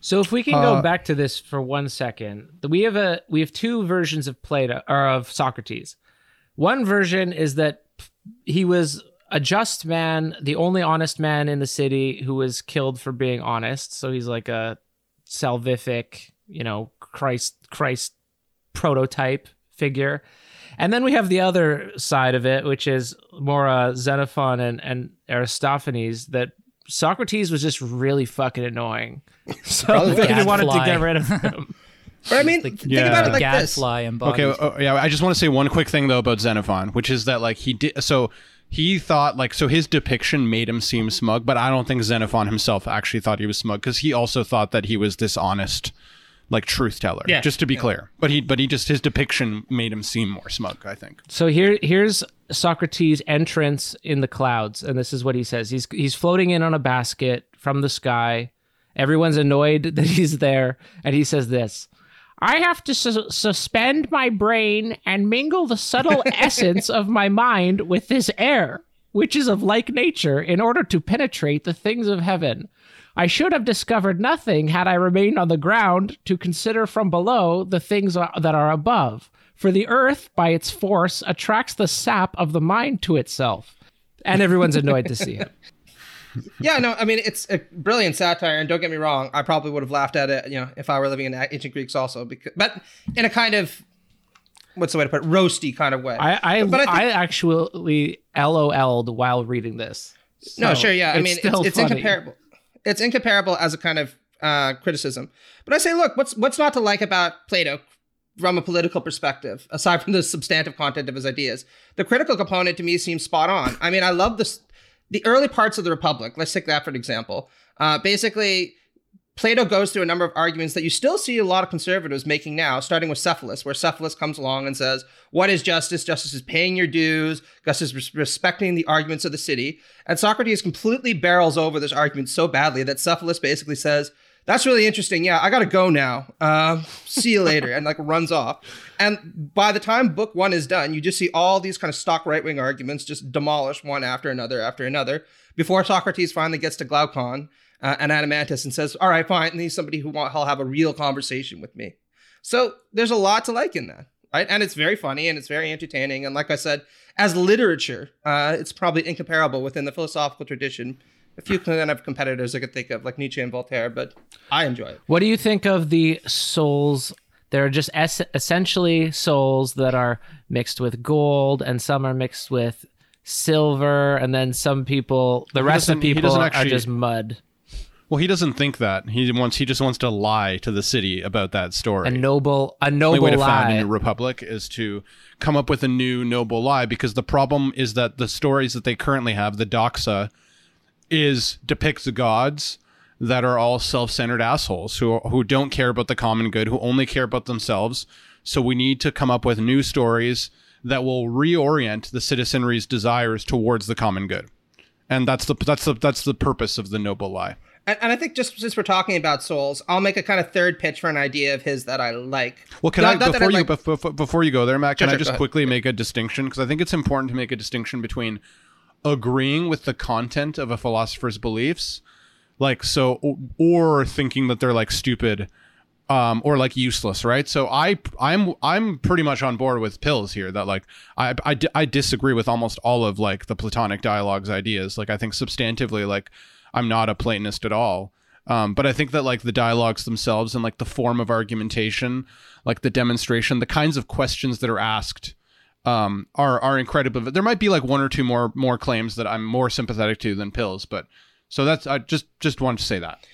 So if we can Uh, go back to this for one second, we have a we have two versions of Plato or of Socrates. One version is that he was a just man, the only honest man in the city who was killed for being honest. So he's like a salvific, you know, Christ Christ prototype figure. And then we have the other side of it, which is more uh, Xenophon and, and Aristophanes, that Socrates was just really fucking annoying. So Probably they the wanted to get rid of him. But I mean, The- think Yeah. about it like this. Gadfly embodied. Okay, uh, yeah, I just want to say one quick thing though about Xenophon, which is that like he did so he thought like so his depiction made him seem smug, but I don't think Xenophon himself actually thought he was smug because he also thought that he was this honest like truth teller. Yeah, just to be clear. But he but he just his depiction made him seem more smug, I think. So here here's Socrates' entrance in the clouds, and this is what he says. He's he's floating in on a basket from the sky. Everyone's annoyed that he's there, and he says this. I have to su- suspend my brain and mingle the subtle essence of my mind with this air, which is of like nature, in order to penetrate the things of heaven. I should have discovered nothing had I remained on the ground to consider from below the things that are above. For the earth, by its force, attracts the sap of the mind to itself. And everyone's annoyed to see him. Yeah, no, I mean it's a brilliant satire, and don't get me wrong, I probably would have laughed at it, you know, if I were living in ancient Greeks also, because, but in a kind of what's the way to put it, roasty kind of way. I I, But I think- I actually LOL'd while reading this. no, sure, yeah, I mean it's, it's incomparable. It's incomparable as a kind of uh, criticism. But I say, look, what's what's not to like about Plato from a political perspective, aside from the substantive content of his ideas? The critical component to me seems spot on. I mean, I love this the early parts of the Republic. Let's take that for an example. Uh, basically, Plato goes through a number of arguments that you still see a lot of conservatives making now, starting with Cephalus, where Cephalus comes along and says, What is justice? Justice is paying your dues, justice is respecting the arguments of the city. And Socrates completely barrels over this argument so badly that Cephalus basically says, That's really interesting. Yeah, I got to go now. Um, see you later. And like runs off. And by the time book one is done, you just see all these kind of stock right wing arguments just demolished one after another after another before Socrates finally gets to Glaucon uh, and Adeimantus and says, "All right, fine, I need somebody who want, will have a real conversation with me." So there's a lot to like in that, right? And it's very funny and it's very entertaining. And like I said, as literature, uh, it's probably incomparable within the philosophical tradition. A few kind of competitors I could think of, like Nietzsche and Voltaire, but I enjoy it. What do you think of the souls? They're just es- essentially souls that are mixed with gold, and some are mixed with silver, and then some people, the rest of people, doesn't are just mud. Well, he doesn't think that. He wants he just wants to lie to the city about that story. A noble, a only noble way to found a new republic is to come up with a new noble lie because the problem is that the stories that they currently have the doxa is depicts gods that are all self-centered assholes who who don't care about the common good who only care about themselves so we need to come up with new stories that will reorient the citizenry's desires towards the common good and that's the that's the that's the purpose of the noble lie And, and I think just since we're talking about souls, I'll make a kind of third pitch for an idea of his that I like. Well, can Not- I not before you like- before, before you go there, Matt? Can Sure, I just quickly make a distinction because I think it's important to make a distinction between agreeing with the content of a philosopher's beliefs, like so, or, or thinking that they're like stupid, um, or like useless, right? So I I'm I'm pretty much on board with pills here. That like I I, I disagree with almost all of like the Platonic dialogues ideas. Like I think substantively, like I'm not a Platonist at all. Um, but I think that like the dialogues themselves and like the form of argumentation, like the demonstration, the kinds of questions that are asked, um, are are incredible. There might be like one or two more more claims that I'm more sympathetic to than pills, but so that's I just just wanted to say that.